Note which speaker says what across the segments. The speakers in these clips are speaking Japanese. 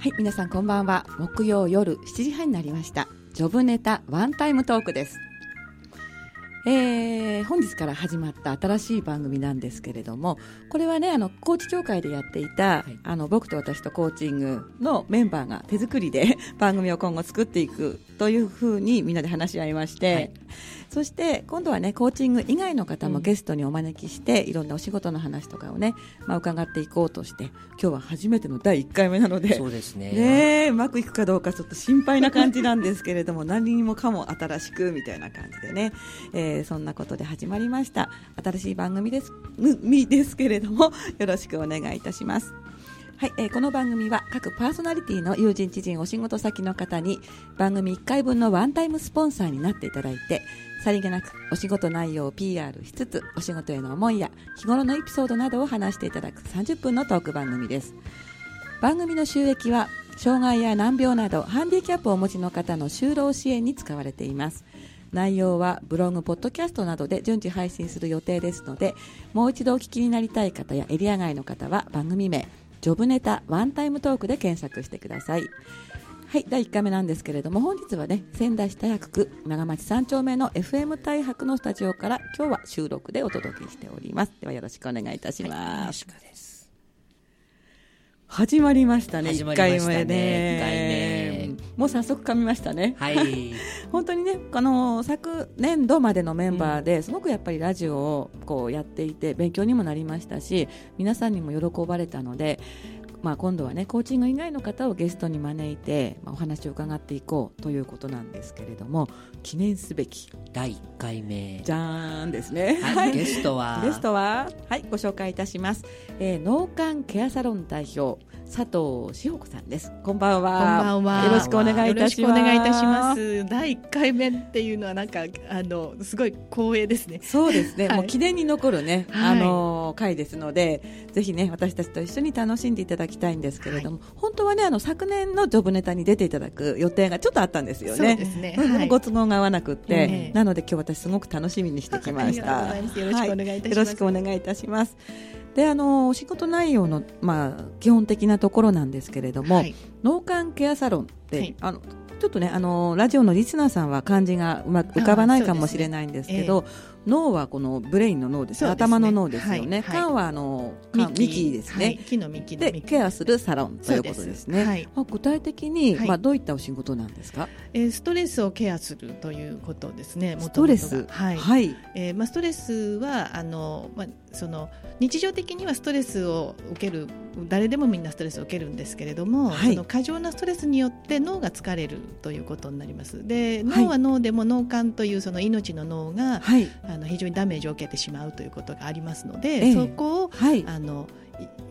Speaker 1: はい皆さんこんばんは。木曜夜7時半になりました。ジョブネタワンタイムトークです。えー、本日から始まった新しい番組なんですけれどもこれはねあのコーチ協会でやっていた、はい、あの僕と私とコーチングのメンバーが手作りで 番組を今後作っていくというふうにみんなで話し合いまして、はいそして今度はねコーチング以外の方もゲストにお招きして、うん、いろんなお仕事の話とかをね、まあ、伺っていこうとして今日は初めての第1回目なので
Speaker 2: そうですね。
Speaker 1: ねうまくいくかどうかちょっと心配な感じなんですけれども 何にもかも新しくみたいな感じでね、えー、そんなことで始まりました。新しい番組ですですけれどもよろしくお願いいたします。はい、えー、この番組は各パーソナリティの友人知人お仕事先の方に番組1回分のワンタイムスポンサーになっていただいてさりげなくお仕事内容を PR しつつお仕事への思いや日頃のエピソードなどを話していただく30分のトーク番組です。番組の収益は障害や難病などハンディキャップをお持ちの方の就労支援に使われています。内容はブログ、ポッドキャストなどで順次配信する予定ですのでもう一度お聞きになりたい方やエリア外の方は番組名ジョブネタワンタイムトークで検索してください。はい第1回目なんですけれども本日はね仙台市大白区長町3丁目の FM 大白のスタジオから今日は収録でお届けしております。ではよろしくお願いいたします、はい、始まりましたね1回目ね。もう早速噛みましたね。
Speaker 2: はい。
Speaker 1: 本当にねあの昨年度までのメンバーですごくやっぱりラジオをこうやっていて勉強にもなりましたし皆さんにも喜ばれたのでまあ、今度はねコーチング以外の方をゲストに招いて、まあ、お話を伺っていこうということなんですけれども記念すべき
Speaker 2: 第1回目。
Speaker 1: じゃーんですね、
Speaker 2: はい、ゲストは。
Speaker 1: ゲストは。はいご紹介いたします、えー、脳幹ケアサロン代表佐藤志保子さんです。こんばんは。
Speaker 3: こんばんは。
Speaker 1: よろしくお願いいたします。お願いいたしま
Speaker 3: す。第一回目っていうのはなんかあのすごい光栄ですね。
Speaker 1: そうですね。はい、もう記念に残るね、あの回ですので、ぜひね私たちと一緒に楽しんでいただきたいんですけれども、はい、本当はねあの昨年のジョブネタに出ていただく予定がちょっとあったんですよね。
Speaker 3: そうですね。はい、
Speaker 1: ご都合が合わなくて、えー、なので今日私すごく楽しみにしてきました。
Speaker 3: よろしくお願いいたします。よ
Speaker 1: ろしくお願いいたします。であのお仕事内容の、まあ、基本的なところなんですけれども、はい、脳幹ケアサロンって、はい、あのちょっとねあのラジオのリスナーさんは漢字がうまく浮かばないかもしれないんですけど、脳はこのブレインの脳です、ね、頭の脳ですよね。肝、はあの幹ですね。
Speaker 3: 木の幹
Speaker 1: でケアするサロンということですね。はい、まあ、具体的に、まあどういったお仕事なんですか？
Speaker 3: えー、ストレスをケアするということですね。
Speaker 1: ストレス？
Speaker 3: はい。はい、えー、まあストレスはあのまあその日常的にはストレスを受ける誰でもみんなストレスを受けるんですけれども、はい、その過剰なストレスによって脳が疲れるということになります。で脳は脳でも脳幹というその命の脳が、はい、あの非常にダメージを受けてしまうということがありますので、ええ、そこを、はい、あの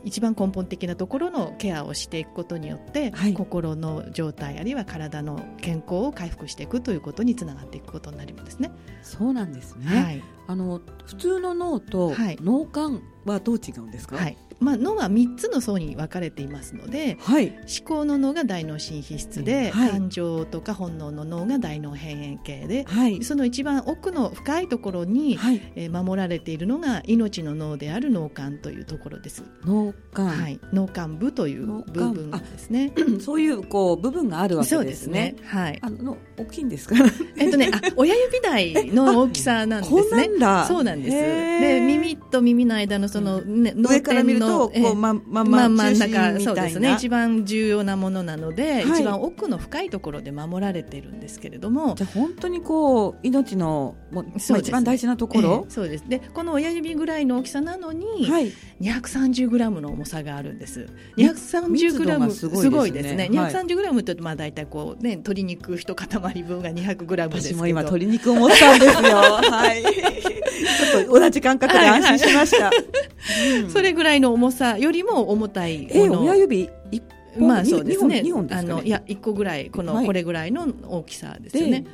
Speaker 3: 一番根本的なところのケアをしていくことによって、はい、心の状態あるいは体の健康を回復していくということにつながっていくことになるんですね。
Speaker 1: そうなんですね、はい、あの普通の脳と脳幹はどう違うんですか、
Speaker 3: はい。まあ、脳は3つの層に分かれていますので、はい、思考の脳が大脳新皮質で、はい、感情とか本能の脳が大脳辺縁系で、はい、その一番奥の深いところに、はい、えー、守られているのが命の脳である脳幹というところです。
Speaker 1: 脳幹、
Speaker 3: はい、脳幹部という部分ですね。
Speaker 1: そういうこう部分があるわけですね。
Speaker 3: すね。はい。
Speaker 1: あの大きいんですか？
Speaker 3: えっとね、あ親指台の大きさなんですね。そうなんです。で耳と耳の間のその、ね、
Speaker 1: 上から見るととこう、ままま真ん中
Speaker 3: そうですね。一番重要なものなので、はい、一番奥の深いところで守られているんですけれども。
Speaker 1: じゃ本当にこう命のもう、まあ、一番大事なところ、
Speaker 3: えー、そうです。でこの親指ぐらいの大きさなのに、はい、230グラムの重さがあるんです。230グラムすごいですね。すね230グラムってまあ大体こうね鶏肉一塊分が200グラムですけど。私も
Speaker 1: 今鶏肉を持ったんですよ。はい。ちょっと同じ感覚で安心しました、はい。
Speaker 3: はいうん、それぐらいの重さよりも重たい
Speaker 1: えー、親指？一
Speaker 3: まあそうですね。
Speaker 1: 2本ですか、ね、
Speaker 3: あのいや一個ぐらいこの、はい、これぐらいの大きさですよね。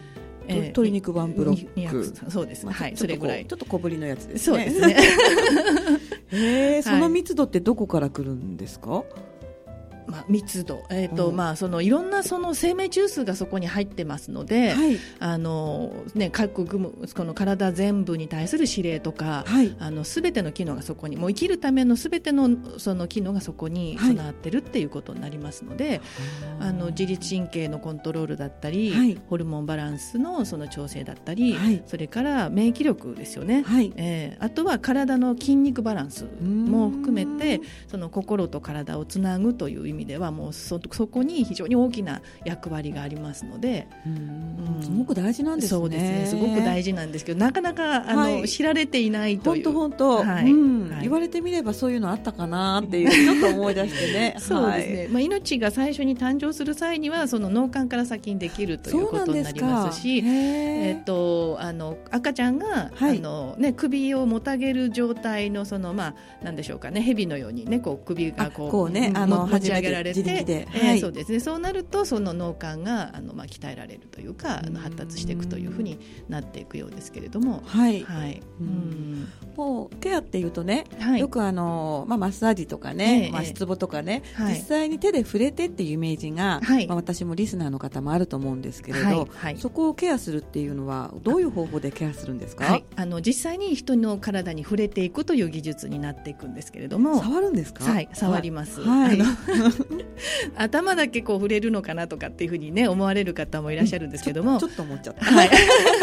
Speaker 1: えー、鶏肉ワンブロック。
Speaker 3: そうです。ね、はい、それぐらい。
Speaker 1: ちょっと小ぶりのやつです
Speaker 3: ね。そうですね。
Speaker 1: えー、その密度ってどこから来るんですか、
Speaker 3: ままあ、密度、えーと
Speaker 1: うん。
Speaker 3: まあ、そのいろんなその生命中枢がそこに入ってますので、
Speaker 1: はい。
Speaker 3: あのね、各部この体全部に対する指令とか、
Speaker 1: はい。
Speaker 3: あの全ての機能がそこにもう生きるための全てのその機能がそこに
Speaker 1: はい。
Speaker 3: 備わってるっていうことになりますので、あの自律神経のコントロールだったり、
Speaker 1: はい。
Speaker 3: ホルモンバランスのその調整だったり、
Speaker 1: はい。
Speaker 3: それから免疫力ですよね、
Speaker 1: はい。
Speaker 3: えーあとは体の筋肉バランスも含めてその心と体をつなぐという意味ではもうそそこに非常に大きな役割がありますので。
Speaker 1: うん。すごく大事なんですね。
Speaker 3: そうですね。すごく大事なんですけどなかなかあの、
Speaker 1: はい。
Speaker 3: 知られていないという。
Speaker 1: 本当本当、
Speaker 3: はい。
Speaker 1: うん。
Speaker 3: はい。
Speaker 1: 言われてみればそういうのあったかなっていうちょっと思い出してね。
Speaker 3: そうですね、まあ、命が最初に誕生する際にはその脳幹から先にできるということになりますしえっとあの赤ちゃんが、
Speaker 1: はい。
Speaker 3: あのね、首をもたげる状態のその、まあ、なんでしょうかね。蛇のように、ね、こう首がこう
Speaker 1: あこうね
Speaker 3: も
Speaker 1: あの
Speaker 3: 持ち上げられてえー
Speaker 1: はい。
Speaker 3: そうですね、そうなるとその脳幹があの、まあ、鍛えられるというかあの発達していくというふうになっていくようですけれども。
Speaker 1: はい、
Speaker 3: はい。
Speaker 1: うん。
Speaker 3: うん。
Speaker 1: もうケアっていうとね、
Speaker 3: はい。
Speaker 1: よくあの、まあ、マッサージとかね、
Speaker 3: ええ
Speaker 1: まあ、湿母とかね、
Speaker 3: はい。
Speaker 1: 実際に手で触れてっていうイメージが、
Speaker 3: はい。
Speaker 1: まあ、私もリスナーの方もあると思うんですけれど、そこをケアするっていうのはどういう方法でケアするんですか、
Speaker 3: はい、あの実際に人の体に触れていくという技術になっていくんですけれども。
Speaker 1: 触るんですか？
Speaker 3: はい、触ります、
Speaker 1: はい。
Speaker 3: あの 頭だけこう触れるのかなとかっていうふうにね思われる方もいらっしゃるんですけども、
Speaker 1: ちょっと思っちゃった、
Speaker 3: はい、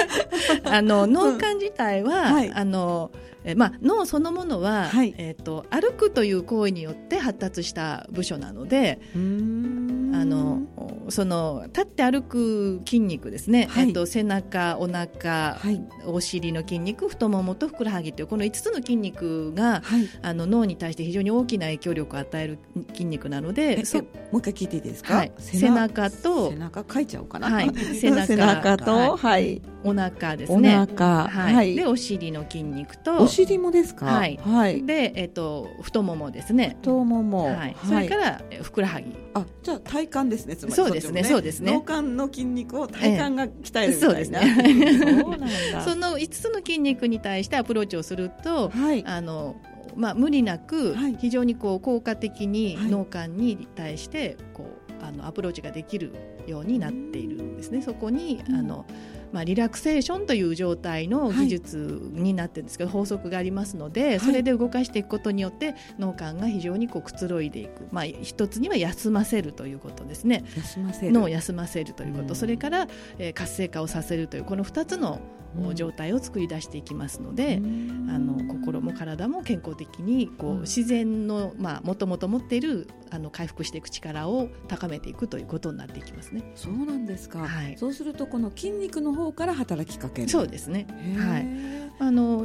Speaker 3: あの脳幹自体は、
Speaker 1: はい。
Speaker 3: あのえまあ、脳そのものは、
Speaker 1: はい。
Speaker 3: えー、と歩くという行為によって発達した部署なのであのその立って歩く筋肉ですね、
Speaker 1: はい。
Speaker 3: えー、と背中、お腹、
Speaker 1: はい。
Speaker 3: お尻の筋肉太ももとふくらはぎというこの5つの筋肉が
Speaker 1: はい。
Speaker 3: あの脳に対して非常に大きな影響力を与える筋肉なの
Speaker 1: え
Speaker 3: でそ
Speaker 1: えもう一回聞いていいですか、
Speaker 3: はい、背中と
Speaker 1: 背中書いちゃおうかな、
Speaker 3: はい。背中
Speaker 1: 背中と、
Speaker 3: は
Speaker 1: はい。い
Speaker 3: お腹です
Speaker 1: お
Speaker 3: ね。
Speaker 1: 腹
Speaker 3: はい。
Speaker 1: はい。
Speaker 3: でお尻の筋肉と
Speaker 1: お尻もですか？
Speaker 3: はい。
Speaker 1: はい、
Speaker 3: で、えっと太ももですね。
Speaker 1: 太もも、
Speaker 3: はい、それからえふくらはぎ。
Speaker 1: あじゃあ体幹ですねつまり。
Speaker 3: そうですね
Speaker 1: そ
Speaker 3: うですね。
Speaker 1: 脳幹の筋肉を体幹が鍛えるみたいな、
Speaker 3: そうですね。
Speaker 1: そうなんだ。
Speaker 3: その5つの筋肉に対してアプローチをすると、
Speaker 1: はい。
Speaker 3: あのまあ無理なく
Speaker 1: はい。
Speaker 3: 非常にこう効果的に
Speaker 1: はい。
Speaker 3: 脳幹に対してこうあのアプローチができるようになっているんですね。そこに
Speaker 1: うん。
Speaker 3: あのまあリラクセーションという状態の
Speaker 1: はい
Speaker 3: 技術になってるんですけど、法則がありますので、
Speaker 1: い。
Speaker 3: それで動かしていくことによって脳幹が非常にこうくつろいでいく。まあ一つには休ませるということですね。
Speaker 1: 休ませる。
Speaker 3: 脳を休ませるということ、
Speaker 1: うん。
Speaker 3: それから、えー活性化をさせるというこの2つの
Speaker 1: うん。
Speaker 3: 状態を作り出していきますので、
Speaker 1: うん。
Speaker 3: あの心も体も健康的にこう、
Speaker 1: うん。
Speaker 3: 自然のもともと持っているあの回復していく力を高めていくということになっていきますね。
Speaker 1: そうなんですか、
Speaker 3: はい。
Speaker 1: そうするとこの筋肉の方から働きかける。
Speaker 3: そうですね。はい。あの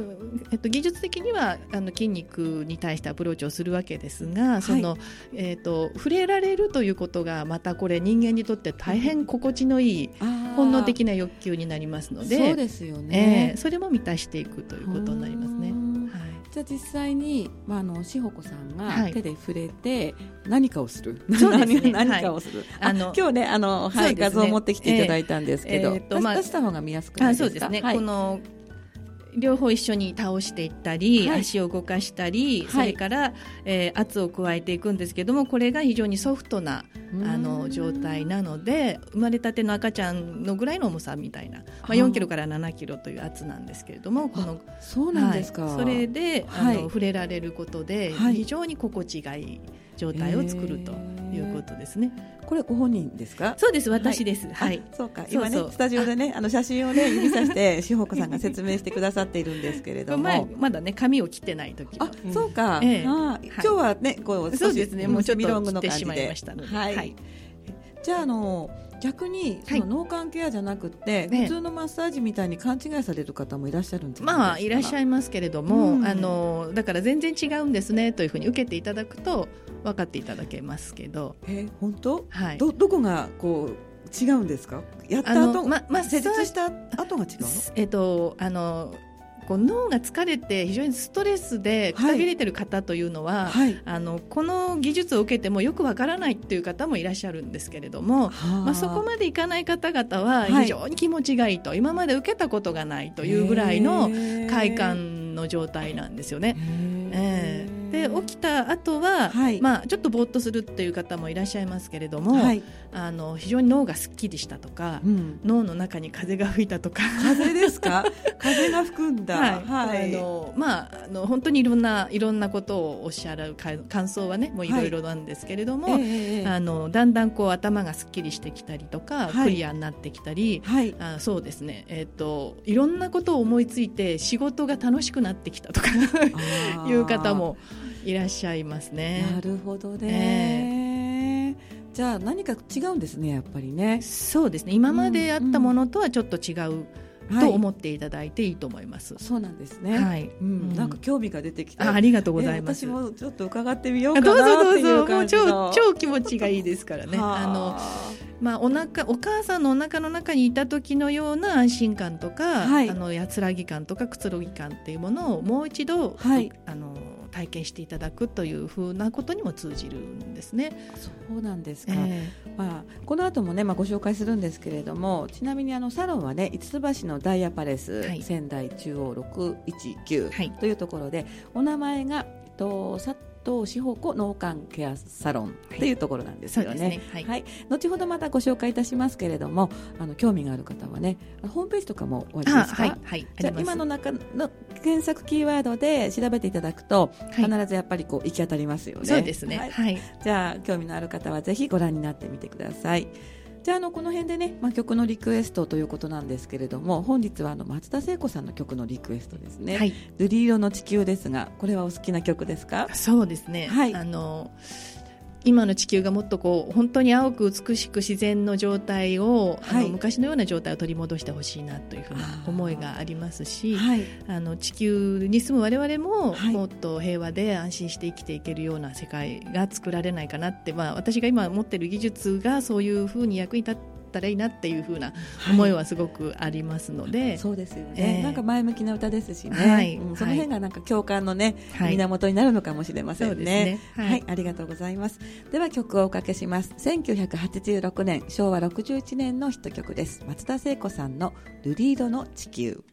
Speaker 3: えっと、技術的にはあの筋肉に対してアプローチをするわけですが、そのえっと、触れられるということがまたこれ人間にとって大変心地のいい本能的な欲求になりますので
Speaker 1: そうですよ
Speaker 3: え
Speaker 1: ね
Speaker 3: ー、それも満たしていくということになります
Speaker 1: 実際に、まあ、あの志保子さん
Speaker 3: はい。
Speaker 1: が手で触れて何かをする、何何かをする、あ
Speaker 3: あの
Speaker 1: 今日ねあの、はい
Speaker 3: ね。
Speaker 1: 画像を持ってきていただいたんですけど、
Speaker 3: えーえーとまあ
Speaker 1: 出した方が見やすくない
Speaker 3: あ
Speaker 1: ですか？
Speaker 3: そうですね、
Speaker 1: はい。
Speaker 3: この両方一緒に倒していったり、
Speaker 1: はい。
Speaker 3: 足を動かしたり、
Speaker 1: はい。
Speaker 3: それから、えー圧を加えていくんですけどもこれが非常にソフトな
Speaker 1: うん。
Speaker 3: あの状態なので生まれたての赤ちゃんのぐらいの重さみたいな、まあ、
Speaker 1: はあ
Speaker 3: 4キロから7キロという圧なんですけれどもこの
Speaker 1: そうなんですか、
Speaker 3: はい。それであの、
Speaker 1: はい。
Speaker 3: 触れられることで、
Speaker 1: はい。
Speaker 3: 非常に心地がいい状態を作るということですね。
Speaker 1: これご本人ですか？
Speaker 3: そうです私です、はい。
Speaker 1: あそうか。
Speaker 3: そうそう。
Speaker 1: 今ねスタジオでねあ。の写真をね指さして志保子さんが説明してくださっているんですけれども。
Speaker 3: 前まだね髪を切ってない時の。
Speaker 1: あ、そうか、
Speaker 3: ええ。
Speaker 1: あ
Speaker 3: はい。
Speaker 1: 今日はねこう
Speaker 3: そうですね。もうちょっと切ってしまいましたので。
Speaker 1: はい、
Speaker 3: はい。
Speaker 1: じゃああの逆にそ
Speaker 3: はい。
Speaker 1: の脳幹ケアじゃなくて、
Speaker 3: ええ。
Speaker 1: 普通のマッサージみたいに勘違いされる方もいらっしゃるんですか？
Speaker 3: まあいらっしゃいますけれども、
Speaker 1: うん。
Speaker 3: あのだから全然違うんですねというふうに受けていただくと分かっていただけますけど、
Speaker 1: え本当、
Speaker 3: はい、
Speaker 1: どどこがこう違うんですか？やった
Speaker 3: あ
Speaker 1: 後
Speaker 3: のままあ
Speaker 1: 施術した後が違うの？
Speaker 3: えっとあのこう脳が疲れて非常にストレスでくたびれてる方というのは、
Speaker 1: はい。
Speaker 3: あのこの技術を受けてもよくわからないっていう方もいらっしゃるんですけれども、まあ、そこまでいかない方々は
Speaker 1: はい。
Speaker 3: 非常に気持ちがいいと、今まで受けたことがないというぐらいの快感の状態なんですよね。えで起きた後は、
Speaker 1: はい。
Speaker 3: まあちょっとぼーっとするっていう方もいらっしゃいますけれども、
Speaker 1: はい、
Speaker 3: あの非常に脳がすっきりしたとか、
Speaker 1: うん、
Speaker 3: 脳の中に風が吹いたとか。
Speaker 1: 風ですか？風が吹くんだ。
Speaker 3: はい、あのまああの本当にいろんないろんなことをおっしゃるか感想はねもうい。ろいろなんですけれども、
Speaker 1: ええええ
Speaker 3: あのだんだんこう頭がすっきりしてきたりとか、
Speaker 1: はい。
Speaker 3: クリアになってきたり、
Speaker 1: はい。
Speaker 3: あそうですね、えっといろんなことを思いついて仕事が楽しくなってきたとか いう方もいらっしゃいますね。
Speaker 1: なるほどね、じゃあ何か違うんですねやっぱりね。
Speaker 3: そうですね。今まであったものとはちょっと違うと思っていただいていいと思います。
Speaker 1: そうなんですね。
Speaker 3: はい、
Speaker 1: うん。
Speaker 3: うん。
Speaker 1: なんか興味が出てきた。
Speaker 3: あありがとうございます。
Speaker 1: え私もちょっと伺ってみよう
Speaker 3: あ
Speaker 1: かな
Speaker 3: どうぞ
Speaker 1: っていう
Speaker 3: どうぞもう
Speaker 1: 感じの
Speaker 3: 超超気持ちがいいですからね。あ。の
Speaker 1: は
Speaker 3: まあお腹お母さんのお腹の中にいた時のような安心感とか、
Speaker 1: はい。
Speaker 3: あの安らぎ感とかくつろぎ感っていうものをもう一度、
Speaker 1: はい。
Speaker 3: あの体験していただくというふうなことにも通じるんですね。
Speaker 1: そうなんですか、
Speaker 3: え
Speaker 1: まあ、この後もね、まあ、ご紹介するんですけれどもちなみにあのサロンはね五つ橋のダイヤパレス、
Speaker 3: はい。
Speaker 1: 仙台中央619
Speaker 3: はい。
Speaker 1: というところで、お名前がと佐藤志保子脳幹ケアサロンっていうところなんですよね。
Speaker 3: そうですねはい
Speaker 1: はい、後ほどまたご紹介いたしますけれどもあの興味がある方はねホームページとかもおありですか、
Speaker 3: はいはい
Speaker 1: じゃあ今の中の検索キーワードで調べていただくと、
Speaker 3: はい
Speaker 1: 必ずやっぱりこう行き当たりますよね。
Speaker 3: そうですね。
Speaker 1: はい
Speaker 3: はい
Speaker 1: じゃあ興味のある方はぜひご覧になってみてください。じゃああのこの辺でね、まあ、曲のリクエストということなんですけれども本日はあの松田聖子さんの曲のリクエストですね「
Speaker 3: はい
Speaker 1: 瑠璃色の地球」ですがこれはお好きな曲ですか？
Speaker 3: そうですね。
Speaker 1: はい。
Speaker 3: あの今の地球がもっとこう本当に青く美しく自然の状態を、あ
Speaker 1: はい。
Speaker 3: の昔のような状態を取り戻してほしいなというふうな思いがありますし、
Speaker 1: はい。
Speaker 3: あの地球に住む我々も、
Speaker 1: はい。
Speaker 3: もっと平和で安心して生きていけるような世界が作られないかなって、まあ、私が今持っている技術がそういうふうに役に立ったらいいなっていうふうな思いはすごくありますので、
Speaker 1: そうですよね、
Speaker 3: ええ。
Speaker 1: なんか前向きな歌ですしね、
Speaker 3: はい。
Speaker 1: うん。その辺がなんか共感のね、
Speaker 3: はい。
Speaker 1: 源になるのかもしれませんね。
Speaker 3: ね。
Speaker 1: は、
Speaker 3: はい。い
Speaker 1: ありがとうございます。では曲をおかけします。1986年昭和61年のヒット曲です。松田聖子さんの「瑠璃色の地球」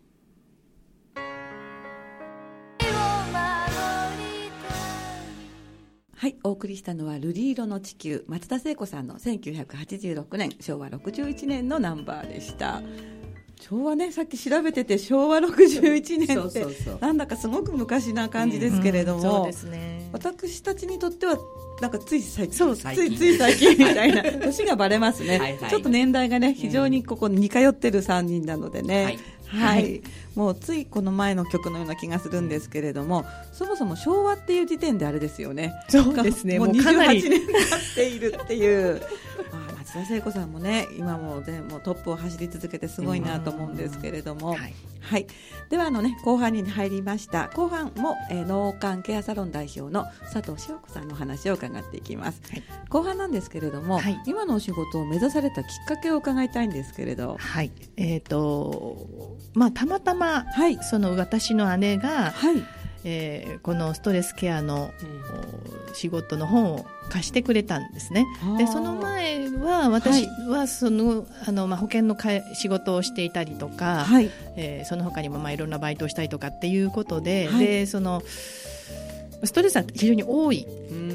Speaker 1: はい、お送りしたのは「瑠璃色の地球」松田聖子さんの1986年昭和61年のナンバーでした。昭和ねさっき調べてて昭和61年ってなんだかすごく昔な感じですけれども、
Speaker 3: うんそうですね。
Speaker 1: 私たちにとってはなんかつい最近
Speaker 3: そう
Speaker 1: ついつい最近みたいな 年がバレますね。
Speaker 2: はいはい。
Speaker 1: ちょっと年代がね非常にここ似通ってる3人なのでね、
Speaker 2: はい
Speaker 1: はい、
Speaker 3: はい。
Speaker 1: もうついこの前の曲のような気がするんですけれどもそもそも昭和っていう時点であれですよね。
Speaker 3: そうですね。
Speaker 1: もう
Speaker 3: もうかなり
Speaker 1: 28年経っているっていう。まあ松田聖子さんもね今もでもトップを走り続けてすごいなと思うんですけれども、
Speaker 3: はい。
Speaker 1: はい、ではあの、ね、後半に入りました。後半も、えー脳幹ケアサロン代表の佐藤志保子さんのお話を伺っていきます、
Speaker 3: はい。
Speaker 1: 後半なんですけれども、
Speaker 3: はい。
Speaker 1: 今のお仕事を目指されたきっかけを伺いたいんですけれど。
Speaker 3: はい。えーとまあ、たまたま
Speaker 1: はい。
Speaker 3: その私の姉が、
Speaker 1: はい
Speaker 3: えーこのストレスケアの、お仕事の本を貸してくれたんですね。でその前は私はその、あのまあ、保険のかえ仕事をしていたりとか、
Speaker 1: はい。
Speaker 3: えーその他にもまあいろんなバイトをしたりとかっていうことで,、
Speaker 1: はい。
Speaker 3: でそのストレスは非常に多い、
Speaker 1: うーん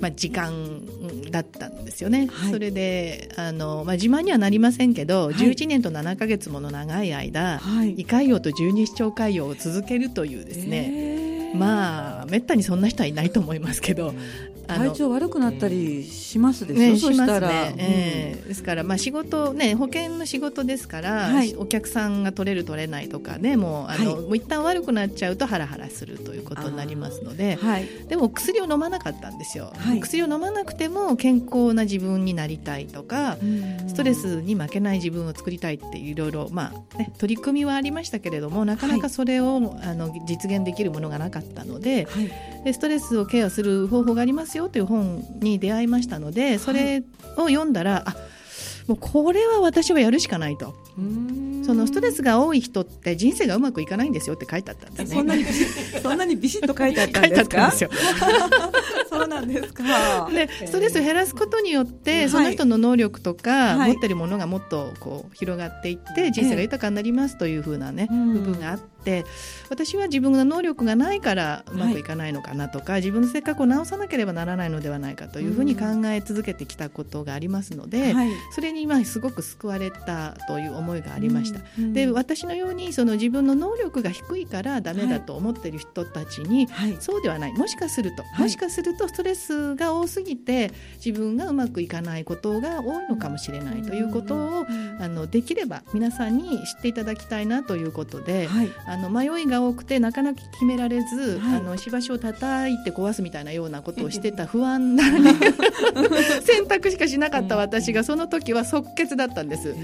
Speaker 3: まあ、時間だったんですよね、
Speaker 1: はい。
Speaker 3: それであの、まあ、自慢にはなりませんけど、
Speaker 1: はい。
Speaker 3: 11年と7か月もの長い間、
Speaker 1: はい。
Speaker 3: 胃潰瘍と十二指腸潰瘍を続けるというですね、
Speaker 1: ね
Speaker 3: まあめったにそんな人はいないと思いますけど、
Speaker 1: 体調悪くなったりしますでしょ、
Speaker 3: ね、
Speaker 1: そしたら、
Speaker 3: ね、ええ。ですから、まあ、仕事、ね、保険の仕事ですから、
Speaker 1: はい。
Speaker 3: お客さんが取れる、取れないとかね、もうあの、
Speaker 1: はい。
Speaker 3: もう一旦悪くなっちゃうと、ハラハラするということになりますので、
Speaker 1: はい。
Speaker 3: でも薬を飲まなかったんですよ、
Speaker 1: はい。
Speaker 3: 薬を飲まなくても健康な自分になりたいとか、ストレスに負けない自分を作りたいっていろいろ、まあね、取り組みはありましたけれどもなかなかそれを、あの実現できるものがなかったので
Speaker 1: はい。
Speaker 3: でストレスをケアする方法がありますよという本に出会いましたのでそれを読んだら、あもうこれは私はやるしかないと。そのストレスが多い人って人生がうまくいかないんですよって書いてあったんですね。
Speaker 1: そんなに そんなにビシッと書いてあったんですか？そうなんですか。
Speaker 3: でストレスを減らすことによって、
Speaker 1: はい。
Speaker 3: その人の能力とか、
Speaker 1: はい。
Speaker 3: 持ってるものがもっとこう広がっていって人生が豊かになりますというふうなね、
Speaker 1: うん。
Speaker 3: 部分があってって私は自分の能力がないからうまくいかないのかなとか、はい、自分の性格を直さなければならないのではないかというふうに考え続けてきたことがありますので、はい、それに今すごく救われたという思いがありました。で私のようにその自分の能力が低いからダメだと思っている人たちに、そうではない。もしかすると、もしかするとストレスが多すぎて自分がうまくいかないことが多いのかもしれないということを、あのできれば皆さんに知っていただきたいなということで、はい、あの迷いが多くてなかなか決められず、はい、あのしばしを叩いて壊すみたいなようなことをしてた不安な、ね、選択しかしなかった私がその時は即決だったんです。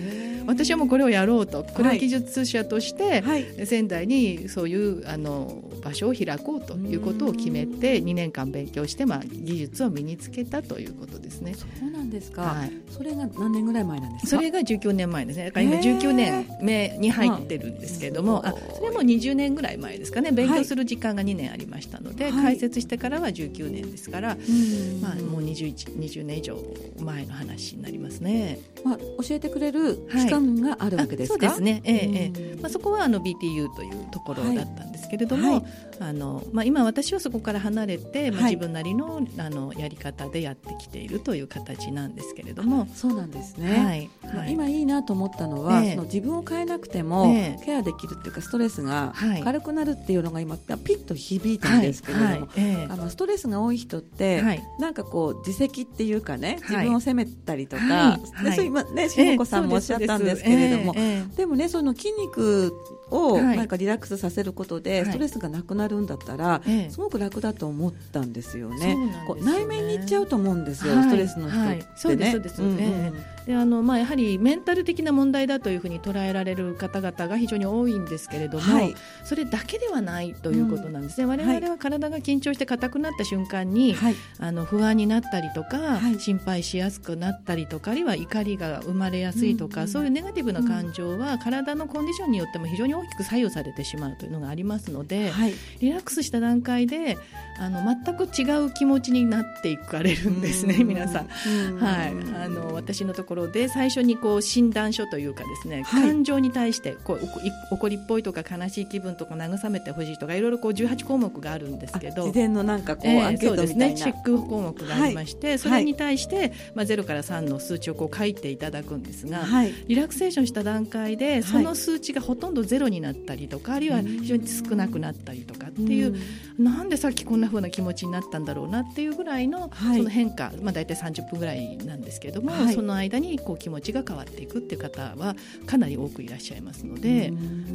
Speaker 3: 私はもうこれをやろうと黒技術者として仙台にそういうあの場所を開こうということを決めて2年間勉強して、まあ、技術を身につけたということですね。
Speaker 1: そうなんですか、はい、それが何年ぐらい前なんです
Speaker 3: か？それが19年前ですね。だから今19年目に入ってるんですけれども、あそれも20年ぐらい前ですかね。勉強する時間が2年ありましたので、はい、開設してからは19年ですから、まあ、もう 21, 20年以上前の話になりますね。
Speaker 1: まあ、教えてくれる期間があるわけですか、
Speaker 3: そうですね、ええええ。まあ、そこはあの BTU というところだったんですけれども、はい、あのまあ、今私はそこから離れて、まあ、自分なりの,、あのやり方でやってきているという形なんですけれども。
Speaker 1: そうなんですね、はい。まあ、今いいなと思ったのは、その自分を変えなくても、ケアできるっていうかストレスが軽くなるっていうのが今ピッと響いたんですけれども、あのストレスが多い人って、なんかこう自責っていうかね自分を責めたりとか、はい。そう今ねしのこさんもおっしゃったんですけれども、でもねその筋肉をなんかリラックスさせることでストレスがなくなるんだったら、すごく楽だと思ったんですよね。こう内面にいっちゃうと思うんですよ、ストレスの人ってね。で
Speaker 3: あのまあ、やはりメンタル的な問題だというふうに捉えられる方々が非常に多いんですけれども、はい、それだけではないということなんですね、われわれは体が緊張して硬くなった瞬間に、はい、あの不安になったりとか、はい、心配しやすくなったりとかあるいは怒りが生まれやすいとか、うん、そういうネガティブな感情は体のコンディションによっても非常に大きく左右されてしまうというのがありますので、リラックスした段階であの全く違う気持ちになっていかれるんですね、皆さん。はい、あの私のところで最初にこう診断書というかですね、はい、感情に対してこう怒りっぽいとか悲しい気分とか慰めてほしいとかいろいろこう18項目があるんですけど
Speaker 1: 事前のなんかこう、えー、そうですね。
Speaker 3: チェック項目がありまして、はい、それに対して、まあ、0から3の数値をこう書いていただくんですが、はい、リラクセーションした段階でその数値がほとんどゼロになったりとかあるいは非常に少なくなったりとかっていう、うん、なんでさっきこんなふうな気持ちになったんだろうなっていうぐらいの、その変化、まあ、大体30分ぐらいなんですけども、その間にこう気持ちが変わっていくっていう方はかなり多くいらっしゃいますので、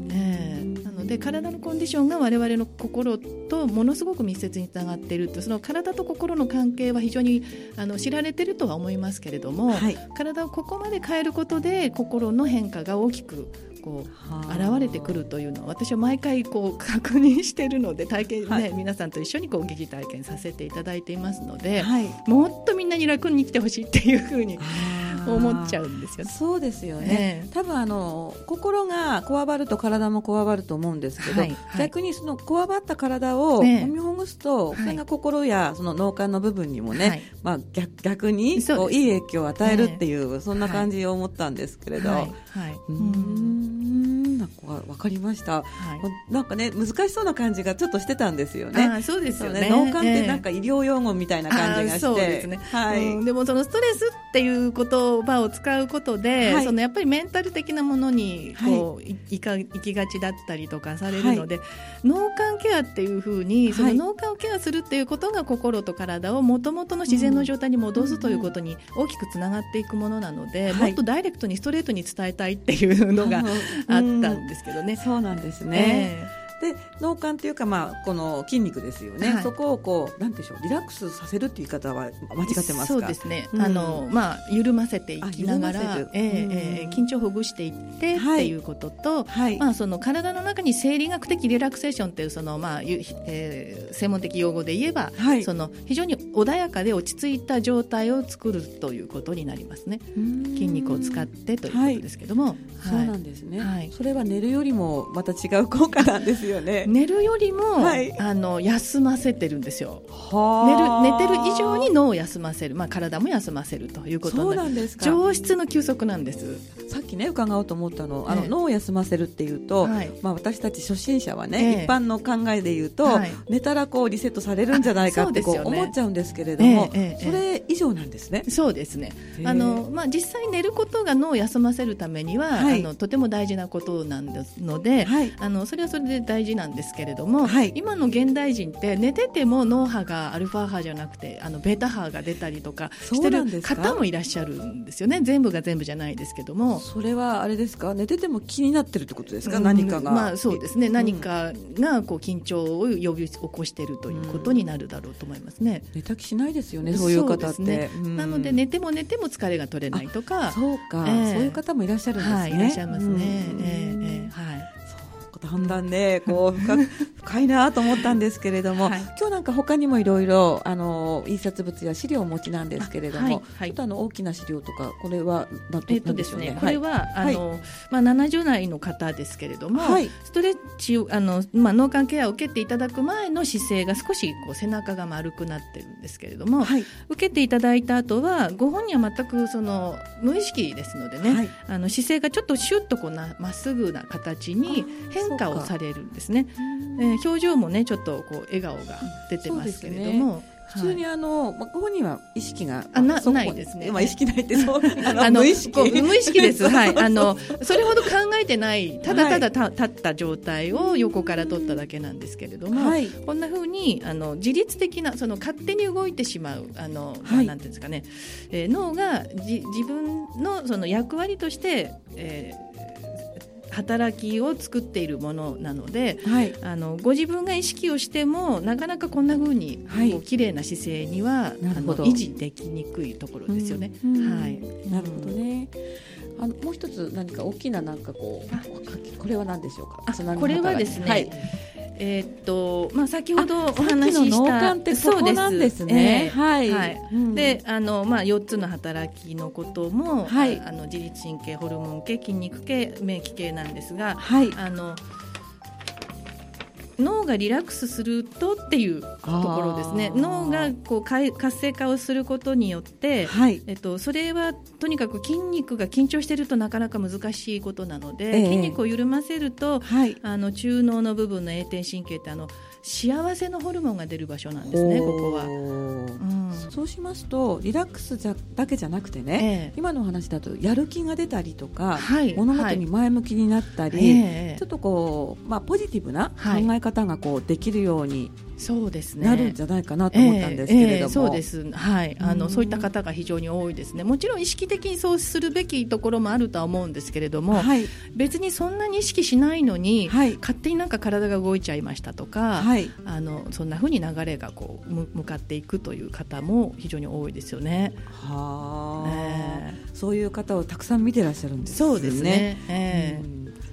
Speaker 3: えー、なので体のコンディションが我々の心とものすごく密接につながっているとその体と心の関係は非常にあの知られているとは思いますけれども、はい、体をここまで変えることで心の変化が大きくこう現れてくるというのは私は毎回こう確認しているので体験ね、はい、皆さんと一緒にこう疑似体験させていただいていますので、はい、もっとみんなに楽に生きてほしいっていうふうに思っちゃうんですよ、
Speaker 1: そうですよね、えー、多分あの心がこわばると体もこわばると思うんですけど、はいはい、逆にそのこわばった体を揉みほぐすと、それが心やその脳幹の部分にもね、はい、まあ、逆逆にこういい影響を与えるっていう、えー、そんな感じを思ったんですけれど。はい。うんなんか分かりました、はい、なんかね難しそうな感じがちょっとしてたんですよね。
Speaker 3: あそうですよね。
Speaker 1: 脳幹ってなんか医療用語みたいな感じがして、そうですね。
Speaker 3: はい、うん、でもそのストレスっていう言葉を使うことで、はい、そのやっぱりメンタル的なものにこう、はい、いか行きがちだったりとかされるので、はい、脳幹ケアっていうふうにその脳幹をケアするっていうことが心と体をもともとの自然の状態に戻すということに大きくつながっていくものなので、もっとダイレクトにストレートに伝えたいっていうのがあったん。ですけどね。
Speaker 1: そうなんですね、えーで脳幹っていうか、まあ、この筋肉ですよね、はい、そこをこうなんでしょうリラックスさせるっていう言い方は間違ってます
Speaker 3: そうですね、うん、あのまあ、緩ませていきながら、えー、えー、緊張をほぐしていってっていうことと、はい、まあ、その体の中に生理学的リラクセーションっていうその、まあえー、専門的用語で言えば、はい、その非常に穏やかで落ち着いた状態を作るということになりますね。筋肉を使ってということですけども、
Speaker 1: そうなんですね、それは寝るよりもまた違う効果なんですよよね。
Speaker 3: 寝るよりも、
Speaker 1: はい、
Speaker 3: あの休ませてるんですよ。寝る寝てる以上に脳を休ませる、まあ、体も休ませるということ
Speaker 1: そうなんですか。
Speaker 3: 上質の休息なんです。
Speaker 1: さっきね伺おうと思ったのあの、脳を休ませるっていうと、はい、まあ、私たち初心者はね、え一般の考えで言うと、はい、寝たらこうリセットされるんじゃないかってこう思っちゃうんですけれども、えそれ以上なんですね。
Speaker 3: そうですね。あの、まあ、実際寝ることが脳を休ませるためには、はい、あのとても大事なことなんですので、はい、あのそれはそれで大事なんですけれども、はい、今の現代人って寝てても脳波がアルファ波じゃなくてあのベータ波が出たりとかしてる方もいらっしゃるんですよね。全部が全部じゃないですけども。
Speaker 1: それはあれですか？寝てても気になってるってことですか、うん、何かが、
Speaker 3: まあ、そうですね、何かがこう緊張を呼び起こしているということになるだろうと思いますね、
Speaker 1: 寝た気しないですよねそういう方って、ね、
Speaker 3: なので寝ても寝ても疲れが取れないとか。
Speaker 1: そうか、えー、そういう方もいらっしゃるんですね、はい、い
Speaker 3: らっしゃいますね、えーえー、はい
Speaker 1: だんだんねこう深深いなと思ったんですけれども、はい、今日なんか他にもいろいろあの印刷物や資料をお持ちなんですけれども、はいはい、ちょっとあの大きな資料とかこれは
Speaker 3: えっとですね、これは、あのまあ70代の方ですけれども、ストレッチをあのまあ脳幹ケアを受けていただく前の姿勢が少しこう背中が丸くなってるんですけれども、受けていただいた後はご本人は全くその無意識ですのでね、あの姿勢がちょっとシュッとこうなまっすぐな形に変化をされるんですね。えー、表情もねちょっとこう笑顔が出てますけれども。
Speaker 1: 普通にあの、まあ、ここには意識が
Speaker 3: あなないですね。
Speaker 1: まあ、意識ないってそう。あの無意識。
Speaker 3: 無意識です。はい。あのそれほど考えてないただただた、立った状態を横から撮っただけなんですけれども、はい、こんな風にあの自律的なその勝手に動いてしまうあの、はい、なんていうんですかね、えー、脳がじ自分のその役割として、えー働きを作っているものなので、はい、あのご自分が意識をしてもなかなかこんなふうに、はい、こう綺麗な姿勢には維持できにくいところですよね。
Speaker 1: はい、なるほどね。あのもう一つ何か大きななんかこうこれは何でしょうか？
Speaker 3: これはですね。はいえー、っとまあ先ほどお話しした
Speaker 1: そうですね。
Speaker 3: えー、はい。はい。うん、であのまあ四つの働きのことも、はい、あの自律神経、ホルモン系、筋肉系、免疫系なんですが、はい、あの脳がリラックスするとっていうところですね。脳がこう活性化をすることによって、はい、えっと、それはとにかく筋肉が緊張しているとなかなか難しいことなので、えー、筋肉を緩ませると、はい、あの中脳の部分の栄転神経ってあの幸せのホルモンが出る場所なんですね、ここは、うん、
Speaker 1: そうしますとリラックスじゃだけじゃなくてね、ええ、今のお話だとやる気が出たりとか、はい、物事に前向きになったり、はい、ちょっとこう、まあ、ポジティブな考え方がこうできるようにそうですね。なるんじゃないかなと思ったんですけれども、
Speaker 3: そうです。はい。あの、そういった方が非常に多いですね。もちろん意識的にそうするべきところもあるとは思うんですけれども、はい、別にそんなに意識しないのに、はい、勝手になんか体が動いちゃいましたとか、はい、あのそんなふうに流れがこう向かっていくという方も非常に多いですよね。は
Speaker 1: あ、えー、そういう方をたくさん見てらっしゃるんですね。
Speaker 3: そうですね、え
Speaker 1: ー、うん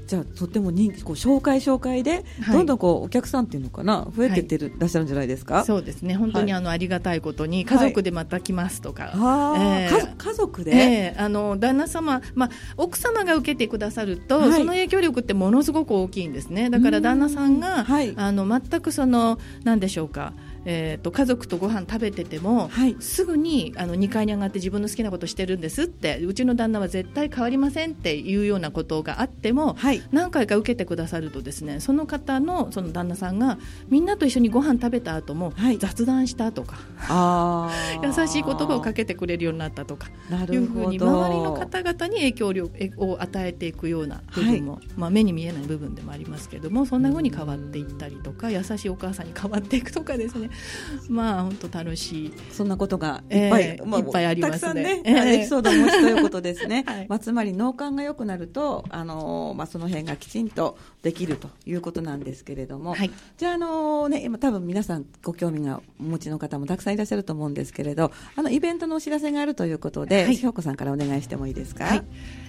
Speaker 1: じゃあとても人気こう紹介紹介でどんどんこうお客さんっていうのかな増えてってる、らっしゃるんじゃないですか？
Speaker 3: そうですね。本当にあの、ありがたいことに家族でまた来ますとか、
Speaker 1: はい。えー、家族で、
Speaker 3: えー、あの旦那様、まあ、奥様が受けてくださると、はい、その影響力ってものすごく大きいんですね。だから旦那さんが、はい、あの全くそのなんでしょうかえーと、家族とご飯食べてても、はい、すぐにあの2階に上がって自分の好きなことしてるんですって。うちの旦那は絶対変わりませんっていうようなことがあっても、はい、何回か受けてくださるとですねその方のその旦那さんがみんなと一緒にご飯食べた後も、雑談したとか、はい、優しい言葉をかけてくれるようになったとかいうふうに周りの方々に影響力を与えていくような部分も、まあ、目に見えない部分でもありますけどもそんなふうに変わっていったりとか優しいお母さんに変わっていくとかですね まあ本当楽しい。
Speaker 1: そんなことがいっぱい、え
Speaker 3: ーまあ、いっぱいありますね、
Speaker 1: えー、エピソードをお持ちということですね、はい、まあ、つまり脳幹が良くなるとあの、まあ、その辺がきちんとできるということなんですけれども、はい、じゃあ、あのね、今多分皆さんご興味がお持ちの方もたくさんいらっしゃると思うんですけれどあのイベントのお知らせがあるということで、はい、子さんからお願いしてもいいですか、はい、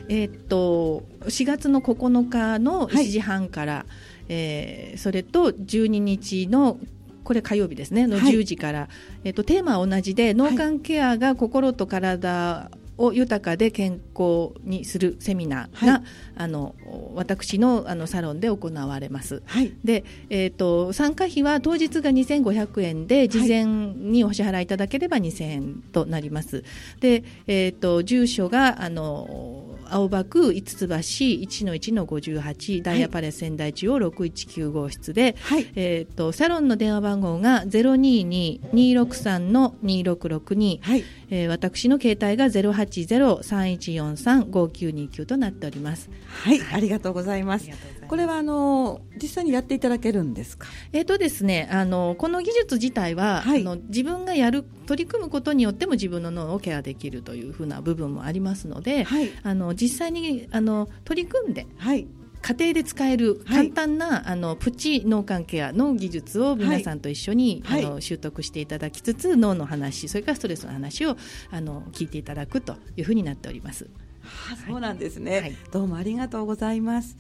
Speaker 3: えー、っと4月の9日の1時半から、はい、えー、それと12日のこれ火曜日ですねの10時から、はい、えっと、テーマは同じで脳幹ケアが心と体を豊かで健康にするセミナーが、はい、あの私のあのサロンで行われます。はい、で、えーと、参加費は当日が2500円で事前にお支払いいただければ2000円となります。で、えーと、住所があの青葉区五つ橋1-1-58ダイヤパレス仙台中央619号室で、はい、えーと、サロンの電話番号が022-263-2662、はい。えー、私の携帯が080-3143-5929となっております。
Speaker 1: はい、はい、ありがとうございます。これはあの実際にやっていただけるんですか？
Speaker 3: えっ、ー、とですね、あのこの技術自体は、はい、あの自分がやる取り組むことによっても自分の脳をケアできるというふうな部分もありますので、はい、あの実際にあの取り組んで、はい、家庭で使える簡単な、はい、あのプチ脳関係や脳技術を皆さんと一緒に、はい、あの習得していただきつつ脳の話それからストレスの話をあの聞いていただくというふうになっております。
Speaker 1: はあ、そうなんですね、はい、どうもありがとうございます。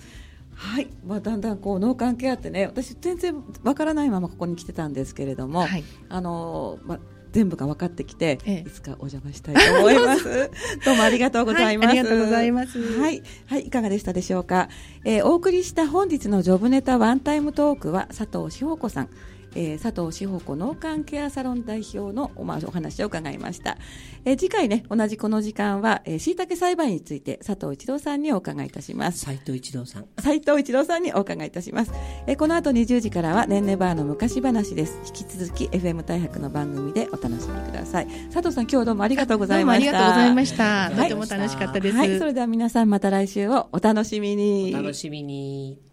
Speaker 1: はい、まあ、だんだんこう脳関係あってね私全然わからないままここに来てたんですけれども、はい、あのまあ全部が分かってきて、ええ、いつかお邪魔したいと思います。どうもありがとうございます。はい、ありがとうございます。はい、はい、いかがでしたでしょうか？えー、お送りした本日のジョブネタワンタイムトークは佐藤志保子さん。えー、佐藤志保子脳幹ケアサロン代表のお,、まあ、お話を伺いました、えー、次回ね同じこの時間はしいたけ栽培について佐藤一郎さんにお伺いいたします。
Speaker 2: 斉藤一郎さん。
Speaker 1: 斉藤一郎さんにお伺いいたします、えー、この後20時からはねんねバーの昔話です。引き続き FM 大白の番組でお楽しみください。佐藤さん今日どうもありがとうございました。
Speaker 3: ありがとうございました、はい、とても楽しかったです、
Speaker 1: はい、それでは皆さんまた来週をお楽しみに。
Speaker 2: お楽しみに